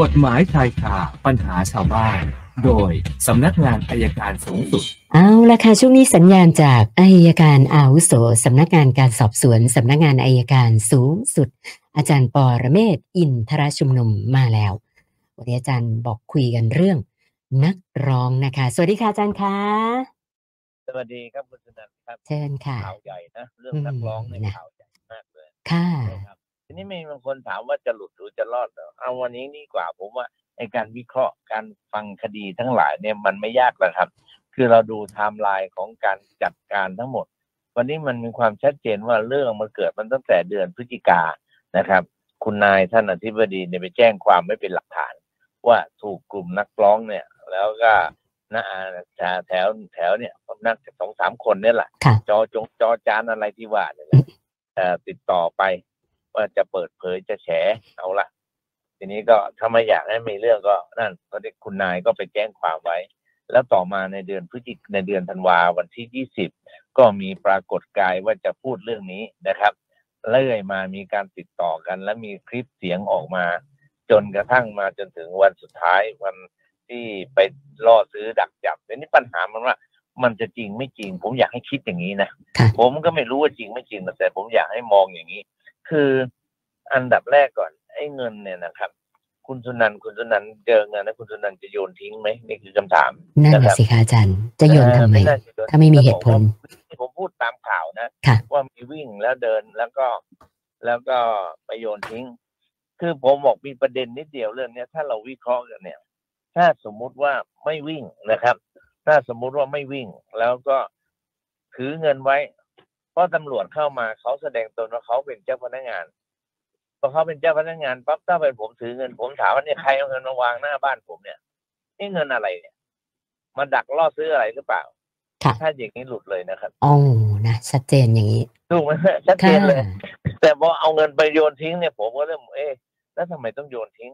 กฎหมายชายคาปัญหาชาวบ้าน โดยสำนักงานอัยการสูงสุด เอาละค่ะช่วงนี้สัญญาณจากอัยการอาวุโสสำนักงานการสอบสวนสำนักงานอัยการสูงสุด อาจารย์ปอระเมศวร์อินทรชุมนุมมาแล้ววันนี้อาจารย์บอกคุยกันเรื่อง นักร้องนะคะ สวัสดีค่ะอาจารย์คะสวัสดีครับคุณสนันท์ครับเชิญค่ะข่าวใหญ่นะเรื่องนักร้องเนี่ยอืมนะข่าวใหญ่มากเลยค่ะนะครับ ทีนี้มีบางคนถามว่าจะหลุดหรือจะรอดเหรอเอาวันนี้นี่กว่า ผมว่าไอการวิเคราะห์การฟังคดีทั้งหลายเนี่ยมันไม่ยากหรอกครับ คือเราดูไทม์ไลน์ของการจัดการทั้งหมด วันนี้มันมีความชัดเจนว่าเรื่องมันเกิดมันตั้งแต่เดือนพฤศจิกานะครับ คุณนายท่านอธิบดีเนี่ยไปแจ้งความไม่เป็นหลักฐาน ว่าถูกกลุ่มนักร้องเนี่ย แล้วก็นะอาแถวแถวเนี่ยนักสองสามคนเนี่ยแหละค่ะจอจงจอจานอะไรที่ว่าเนี่ยแหละเอ่อติดต่อไป ว่าจะเปิดเผยจะแฉเอาละทีนี้ก็ถ้าไม่อยากให้มีเรื่องก็นั่นก็ได้คุณนายก็ไปแจ้งความไว้ แล้วต่อมาในเดือนพฤศจิกในเดือนธันวาวันที่ยี่สิบก็มีปรากฏกายว่าจะพูดเรื่องนี้นะครับเรื่อยมามีการติดต่อกัน และมีคลิปเสียงออกมา จนกระทั่งมาจนถึงวันสุดท้ายวันที่ไปล่อซื้อดักจับทีนี้ปัญหามันว่า มันจะจริงไม่จริง ผมอยากให้คิดอย่างนี้นะค่ะผมก็ไม่รู้ว่าจริงไม่จริงแต่ผมอยากให้มองอย่างนี้ คืออันดับแรกก่อน ไอ้เงินเนี่ยนะครับ คุณสุนันท์คุณสุนันท์เจอเงินแล้วคุณสุนันท์จะโยนทิ้งไหมนี่คือคำถามนั่นนะแหคละรับสิคะอาจารย์จะโยนทำไมเออน่าจะโยนถ้าไม่มีเหตุผลที่ผมพูดตามข่าวนะค่ะว่ามีวิ่งแล้วเดินแล้วก็แล้วก็ไปโยนทิ้ง คือผมบอกมีประเด็นนิดเดียวเรื่องเนี้ยถ้าเราวิเคราะห์กันเนี่ย ถ้าสมมุติว่าไม่วิ่งนะครับ ถ้าสมมุติว่าไม่วิ่ง แล้วก็ถือเงินไว้เพ ราะตำรวจเข้ามาเขาแสดงตนว่าเขาเป็นเจ้าพนักงานพอเขาเป็นเจ้าพนักงานปั๊บถ้าเป็นผมถือเงินผมถามว่าเนี่ยใครเอาเงินมาวางหน้าบ้านผมเนี่ยนี่เงินอะไรเนี่ยมาดักล่อซื้ออะไรหรือเปล่าค่ะถ้าอย่างนี้หลุดเลยนะครับอ๋อนะชัดเจนอย่างนี้ถูกไหมชัดเจค่ะนเลย แต่พอเอาเงินไปโยนทิ้งเนี่ยผมก็เริ่มเอ๊ะแล้วทำไมต้องโยนทิ้ง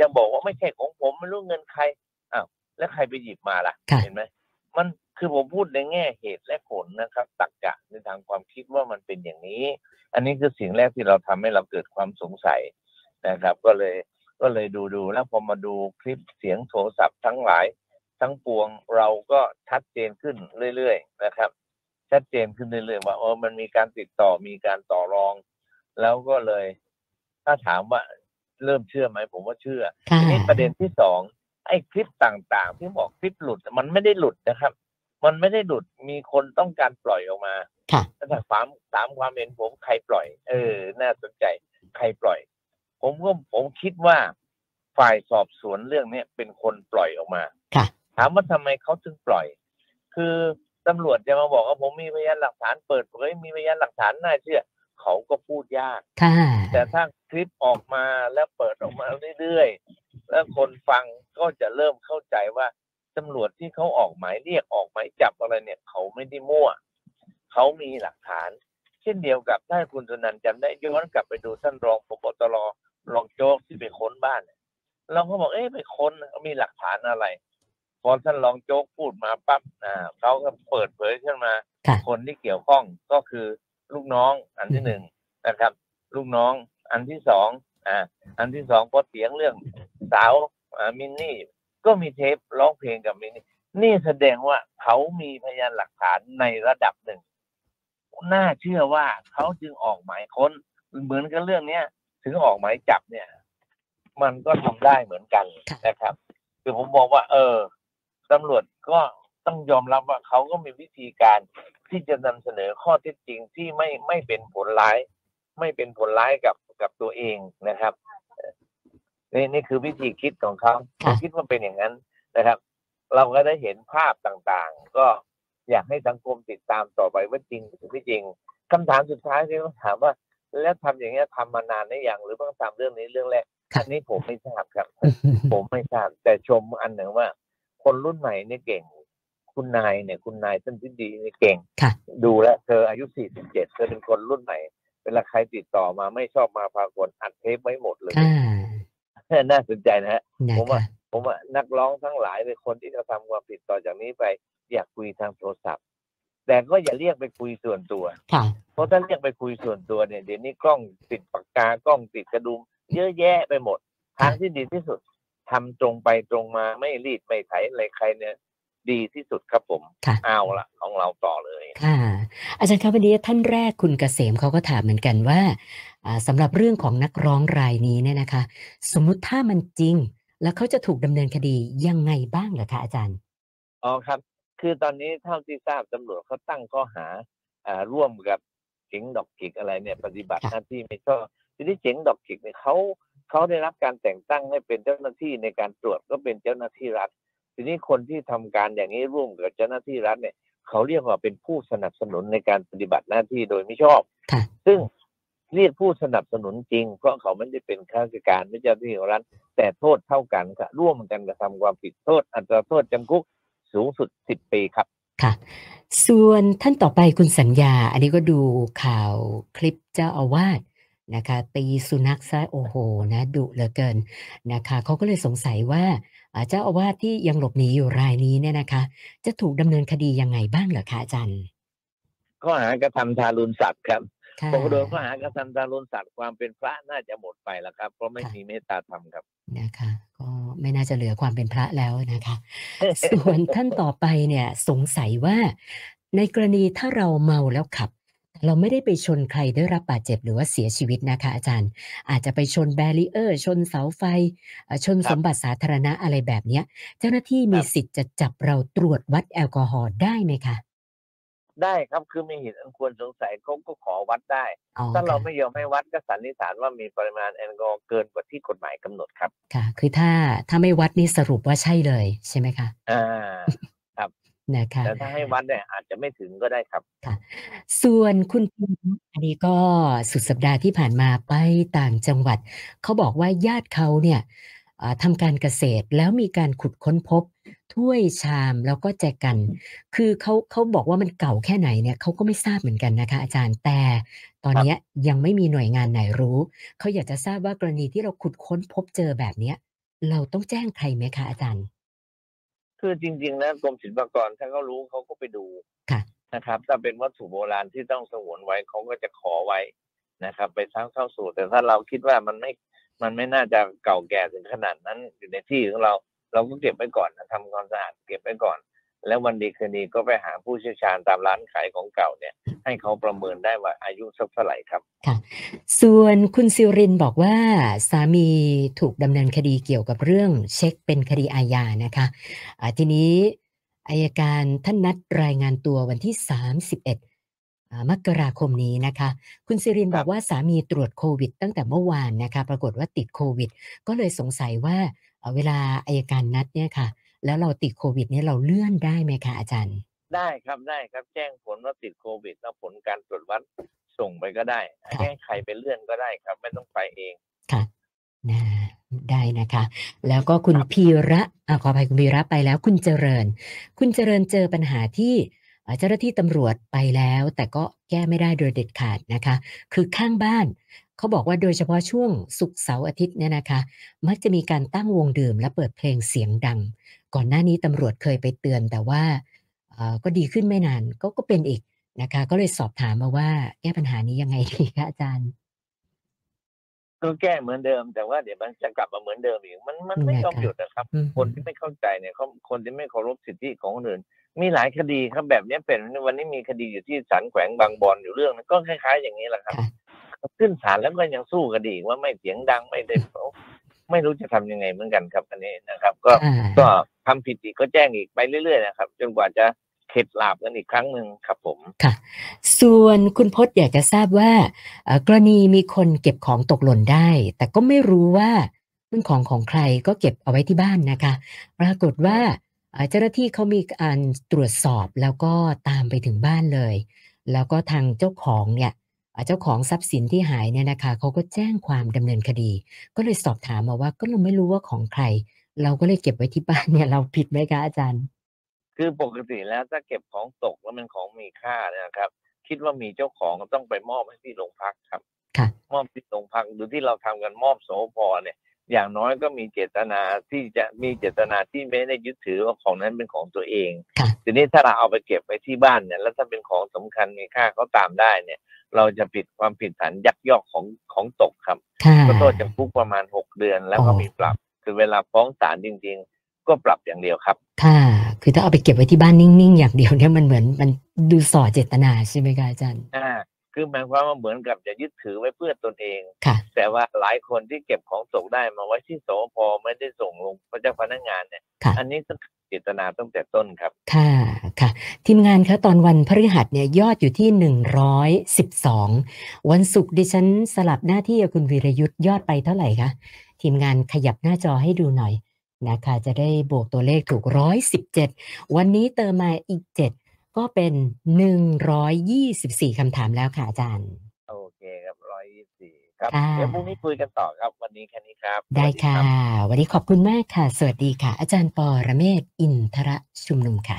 จะบอกว่าไม่ใช่ของผมไม่รู้เงินใครอ้าวแล้วใครไปหยิบมาล่ะค่ะเห็นไหมมัน คือผมพูดในแง่เหตุและผลนะครับตักกะในทางความคิดว่ามันเป็นอย่างนี้ อันนี้คือสิ่งแรกที่เราทำให้เราเกิดความสงสัยนะครับ ก็เลยก็เลยดูดูแล้วพอมาดูคลิปเสียงโทรศัพท์ทั้งหลาย ทั้งปวงเราก็ชัดเจนขึ้นเรื่อยๆนะครับ ชัดเจนขึ้นเรื่อยๆว่าเออมันมีการติดต่อมีการต่อรอง แล้วก็เลย ถ้าถามว่าเริ่มเชื่อไหมผมว่าเชื่อค่ะทีนี้ประเด็นที่สองไอ้คลิปต่างๆ ที่บอกคลิปหลุดมันไม่ได้หลุดนะครับ มันไม่ได้หลุดมีคนต้องการปล่อยออกมาค่ะถ้าถามถามความเห็นผมใครปล่อย เออ น่าสนใจ ใครปล่อย ผมก็ผมคิดว่าฝ่ายสอบสวนเรื่องเนี้ยเป็นคนปล่อยออกมาค่ะ ถามว่าทำไมเขาถึงปล่อย คือตำรวจจะมาบอกว่าผมมีพยานหลักฐานเปิดเผยมีพยานหลักฐานน่าเชื่อ เขาก็พูดยากค่ะแต่ถ้าคลิปออกมาแล้วเปิดออกมาเรื่อยๆ แล้วคนฟังก็จะเริ่มเข้าใจว่า ตำรวจที่เขาออกหมายเรียกออกหมายจับอะไรเนี่ย เขาไม่ได้มั่ว เขามีหลักฐาน เช่นเดียวกับถ้าคุณสุนันท์จำได้ย้อนกลับไปดูท่านรองพบตรรองโจ๊กที่ไปค้นบ้านเนี่ยเราก็บอกเอ๊ะไปค้นมีหลักฐานอะไรพอท่านรองโจ๊กพูดมาปั๊บอ่าเขาก็เปิดเผยขึ้นมาค่ะคนที่เกี่ยวข้องก็คือลูกน้องอันที่หนึ่งนะครับ ลูกน้องอันที่สองอ่าอันที่สองพอเสียงเรื่องสาวอ่ามินนี่ ก็มีเทปร้องเพลงกับมินนี่นี่แสดงว่าเขามีพยานหลักฐานในระดับหนึ่ง น่าเชื่อว่าเขาจึงออกหมายค้น เหมือนกับเรื่องเนี้ย ถึงออกหมายจับเนี่ย มันก็ทำได้เหมือนกันค่ะนะครับ คือผมมองว่า เออตำรวจก็ต้องยอมรับว่าเขาก็มีวิธีการที่จะนำเสนอข้อเท็จจริงที่ไม่ไม่เป็นผลร้าย ไม่เป็นผลร้ายกับกับตัวเองนะครับเอ่อ นี่นี่คือวิธีคิดของเขาผค่ะมคิดว่าเป็นอย่างนั้นนะครับ เราก็ได้เห็นภาพต่างๆ ก็อยากให้สังคมติดตามต่อไปว่าจริงหรือไม่จริงคำถามสุดท้ายที่ต้องถามว่า แล้วทำอย่างเงี้ยทำมานานหรือยังหรือเพิ่งทำเรื่องนี้เรื่องแรกค่ะอันนี้ผมไม่ทราบครับ ผมไม่ทราบ แต่ชมอันหนึ่งว่า คนรุ่นใหม่เนี่ยเก่ง คุณนายเนี่ย คุณนายท่านที่ดีเนี่ยเก่งค่ะดูแลวเธออายุ47เธอเป็นคนรุ่นใหม่เวลาใครติดต่อมาไม่ชอบมาพากลอัดเทปไว้หมดเลยค่ะ น่าสนใจนะฮะนะผมว่าคะผมว่านักร้องทั้งหลายเป็นคนที่จะทำความผิดต่อจากนี้ไป อยากคุยทางโทรศัพท์ แต่ก็อย่าเรียกไปคุยส่วนตัวค่ะเพราะถ้าเรียกไปคุยส่วนตัวเนี่ยเดี๋ยวนี้กล้องติดปากกากล้องติดกระดุม เยอะแยะไปหมด ทางที่ดีที่สุดทำตรงไปตรงมาไม่รีดไม่ไถอะไรใครเนี่ย ดีที่สุดครับผมค่ะเอาละของเราต่อเลยค่ะ อาจารย์ครับวันนี้ท่านแรกคุณเกษมเขาก็ถามเหมือนกันว่าอ่าสำหรับเรื่องของนักร้องรายนี้เนี่ยนะคะ สมมุติถ้ามันจริง แล้วเขาจะถูกดำเนินคดียังไงบ้างเหรอคะอาจารย์อ๋อครับ คือตอนนี้เท่าที่ทราบตำรวจเขาตั้งข้อหาอ่าร่วมกับเจ๋งดอกจิกอะไรเนี่ยปฏิบัติค่ะหน้าที่ไม่ชอบทีนี้เจ๋งดอกจิกเนี่ยเขาเขาได้รับการแต่งตั้งให้เป็นเจ้าหน้าที่ในการตรวจก็เป็นเจ้าหน้าที่รัฐ ทีนี้คนที่ทำการอย่างนี้ร่วมกับเจ้าหน้าที่รัฐเนี่ย เขาเรียกว่าเป็นผู้สนับสนุนในการปฏิบัติหน้าที่โดยไม่ชอบค่ะซึ่งเรียกผู้สนับสนุนจริง เพราะเขาไม่ได้เป็นข้าราชการไม่ใช่เจ้าหน้าที่ของรัฐแต่โทษเท่ากันค่ะร่วมกันกระทำความผิดโทษ อัตราโทษจำคุกสูงสุดสิบปีครับค่ะ ส่วนท่านต่อไปคุณสัญญา อันนี้ก็ดูข่าวคลิปเจ้าอาวาส นะคะตีสุนัขซะโอ้โหนะดุเหลือเกินนะคะเขาก็เลยสงสัยว่าอ่าเจ้าอาวาสที่ยังหลบหนีอยู่รายนี้เนี่ยนะคะ จะถูกดำเนินคดียังไงบ้างเหรอคะอาจารย์ข้อหากระทำทารุณสัตว์ครับค่ะพอโดนข้อหากระทำทารุณสัตว์ความเป็นพระน่าจะหมดไปแล้วครับ เพราะไม่ค่ะมีเมตตาธรรมครับนะคะก็ไม่น่าจะเหลือความเป็นพระแล้วนะคะ ส่วนท่านต่อไปเนี่ยสงสัยว่าในกรณีถ้าเราเมาแล้วขับ เราไม่ได้ไปชนใครได้รับบาดเจ็บหรือว่าเสียชีวิตนะคะ อาจารย์ อาจจะไปชนแบรีเออร์ชนเสาไฟเอ่อชนครับสมบัติสาธารณะอะไรแบบเนี้ย เจ้าหน้าที่มีครับสิทธิ์จะจับเราตรวจวัดแอลกอฮอล์ได้ไหมคะได้ครับคือมีเหตุอันควรสงสัยเขาก็ขอวัดได้อ๋อถ้าเราค่ะไม่ยอมให้วัดก็สันนิษฐานว่ามีปริมาณแอลกอฮอล์เกินกว่าที่กฎหมายกำหนดครับ ค่ะ คือถ้าถ้าไม่วัดนี่สรุปว่าใช่เลยใช่ไหมคะอ่า นะคะแต่ถ้าให้วัดเนี่ยอาจจะไม่ถึงก็ได้ครับส่วนคุณพิมพ์อันนี้ก็สุดสัปดาห์ที่ผ่านมาไปต่างจังหวัด เขาบอกว่าญาติเขาเนี่ยอ่าทำการเกษตรแล้วมีการขุดค้นพบ ถ้วยชามแล้วก็แจกัน คือเขาเขาบอกว่ามันเก่าแค่ไหนเนี่ยเขาก็ไม่ทราบเหมือนกันนะคะ อาจารย์แต่ตอนเนี้ยยังไม่มีหน่วยงานไหนรู้ เขาอยากจะทราบว่ากรณีที่เราขุดค้นพบเจอแบบเนี้ย เราต้องแจ้งใครไหมคะอาจารย์ คือจริง ๆ แล้วกรมศิลปากรถ้าเขารู้เขาก็ไปดูค่ะนะครับ ถ้าเป็นวัตถุโบราณที่ต้องสงวนไว้เขาก็จะขอไว้นะครับ ไปทั้งเข้าสู่ แต่ถ้าเราคิดว่ามันไม่มันไม่น่าจะเก่าแก่ถึงขนาดนั้นอยู่ในที่ของเรา เราก็เก็บไว้ก่อนนะทำความสะอาดเก็บไว้ก่อน แล้ววันดีคืนดีก็ไปหาผู้เชี่ยวชาญตามร้านขายของเก่าเนี่ย ให้เขาประเมินได้ว่าอายุสักเท่าไหร่ครับส่วนคุณซิรินบอกว่าสามีถูกดำเนินคดีเกี่ยวกับเรื่องเช็คเป็นคดีอาญานะคะอ่าทีนี้อายการท่านนัดรายงานตัววันที่ 31อ่ามกราคมนี้นะคะ คุณซิรินครับบอกว่าสามีตรวจโควิด ตั้งแต่เมื่อวานนะคะ ปรากฏว่าติดโควิด ก็เลยสงสัยว่าเอ่อเวลาอายการนัดเนี่ยค่ะ แล้วเราติดโควิดเนี่ยเราเลื่อนได้ไหมคะอาจารย์ ได้ครับได้ครับแจ้งผลว่าติดโควิดแล้วผลการตรวจวัดส่งไปก็ได้ให้ใครไปเลื่อนก็ได้ครับ ไม่ต้องไปเองค่ะนะได้นะคะ แล้วก็คุณครับพีระอ่าขออภัยคุณพีระไปแล้ว คุณเจริญ คุณเจริญเจอปัญหาที่เอ่อเจ้าหน้าที่ตำรวจไปแล้ว แต่ก็แก้ไม่ได้โดยเด็ดขาดนะคะ คือข้างบ้านเขาบอกว่าโดยเฉพาะช่วงศุกร์เสาร์อาทิตย์เนี่ยนะคะ มักจะมีการตั้งวงดื่มและเปิดเพลงเสียงดัง ก่อนหน้านี้ตำรวจเคยไปเตือนแต่ว่าเอ่อก็ดีขึ้นไม่นานก็ก็เป็นอีกนะคะ ก็เลยสอบถามมาว่าแก้ปัญหานี้ยังไงดีคะอาจารย์ ก็แก้เหมือนเดิม แต่ว่าเดี๋ยวมันจะกลับมาเหมือนเดิมอีกมันมันไม่ยอมนะครับหยุดนะครับอืมคนที่ไม่เข้าใจเนี่ยเขาคนที่ไม่เคารพสิทธิของคนอื่น มีหลายคดีครับแบบนี้เป็นวันนี้มีคดีอยู่ที่ศาลแขวงบางบอนอยู่เรื่องนึงก็คล้าย ๆ อย่างนี้แหละครับค่ะขึ้นศาลแล้วก็ยังสู้คดีว่าไม่เสียงดังไม่ได้ ไม่รู้จะทำยังไงเหมือนกันครับอันนี้นะครับ ก็อ่าก็ทำผิดอีกก็แจ้งอีกไปเรื่อยๆนะครับ จนกว่าจะเข็ดหลาบกันอีกครั้งหนึ่งครับผมส่วนคุณพจน์อยากจะทราบว่าเอ่อกรณีมีคนเก็บของตกหล่นได้ แต่ก็ไม่รู้ว่าเป็นของของใครก็เก็บเอาไว้ที่บ้านนะคะ ปรากฏว่าเอ่อเจ้าหน้าที่เขามีการตรวจสอบแล้วก็ตามไปถึงบ้านเลย แล้วก็ทางเจ้าของเนี่ย เอ่อเจ้าของทรัพย์สินที่หายเนี่ยนะคะเขาก็แจ้งความดำเนินคดี ก็เลยสอบถามมาว่าก็เราไม่รู้ว่าของใคร เราก็เลยเก็บไว้ที่บ้านเนี่ยเราผิดไหมคะอาจารย์ คือปกติแล้วถ้าเก็บของตกแล้วมันของมีค่าเนี่ยนะครับ คิดว่ามีเจ้าของก็ต้องไปมอบให้ที่โรงพักครับค่ะมอบที่โรงพักหรือที่เราทำกันมอบโสพเนี่ย อย่างน้อยก็มีเจตนาที่จะมีเจตนาที่ไม่ได้ยึดถือว่าของนั้นเป็นของตัวเองค่ะทีนี้ถ้าเราเอาไปเก็บไว้ที่บ้านเนี่ย แล้วถ้าเป็นของสำคัญมีค่าเขาตามได้เนี่ย เราจะผิดความผิดฐานยักยอกของของตกครับค่ะก็โทษจำคุกประมาณหกเดือนแล้วก็อ๋อมีปรับ คือเวลาฟ้องศาลจริง ๆ ก็ปรับอย่างเดียวครับ ค่ะ คือถ้าเอาไปเก็บไว้ที่บ้านนิ่งๆ อย่างเดียวเนี่ยมันเหมือนมันดูส่อเจตนาใช่ไหมคะอาจารย์อ่าคือหมายความว่าเหมือนกับจะยึดถือไว้เพื่อตนเองค่ะแต่ว่าหลายคนที่เก็บของตกได้มาไว้ที่สพไม่ได้ส่งลงพระเจ้าพนักงานเนี่ยค่ะอันนี้ต้องเจตนาตั้งแต่ต้นครับ ค่ะ ค่ะ ทีมงานคะตอนวันพฤหัสเนี่ยยอดอยู่ที่หนึ่งร้อยสิบสองวันศุกร์ดิฉันสลับหน้าที่กับคุณวีรยุทธ์ยอดไปเท่าไหร่คะทีมงานขยับหน้าจอให้ดูหน่อยนะคะจะได้บวกตัวเลขถูกร้อยสิบเจ็ดวันนี้เติมมาอีกเจ็ดก็เป็นหนึ่งร้อยยี่สิบสี่คำถามแล้วค่ะอาจารย์ โอเคครับร้อยยี่สี่ครับค่ะเดี๋ยวพรุ่งนี้คุยกันต่อครับ วันนี้แค่นี้ครับ ได้สวัสค่ะรับวันนี้ขอบคุณมากค่ะ สวัสดีค่ะ อาจารย์ปอระเมศวร์อินทระชุมนุมค่ะ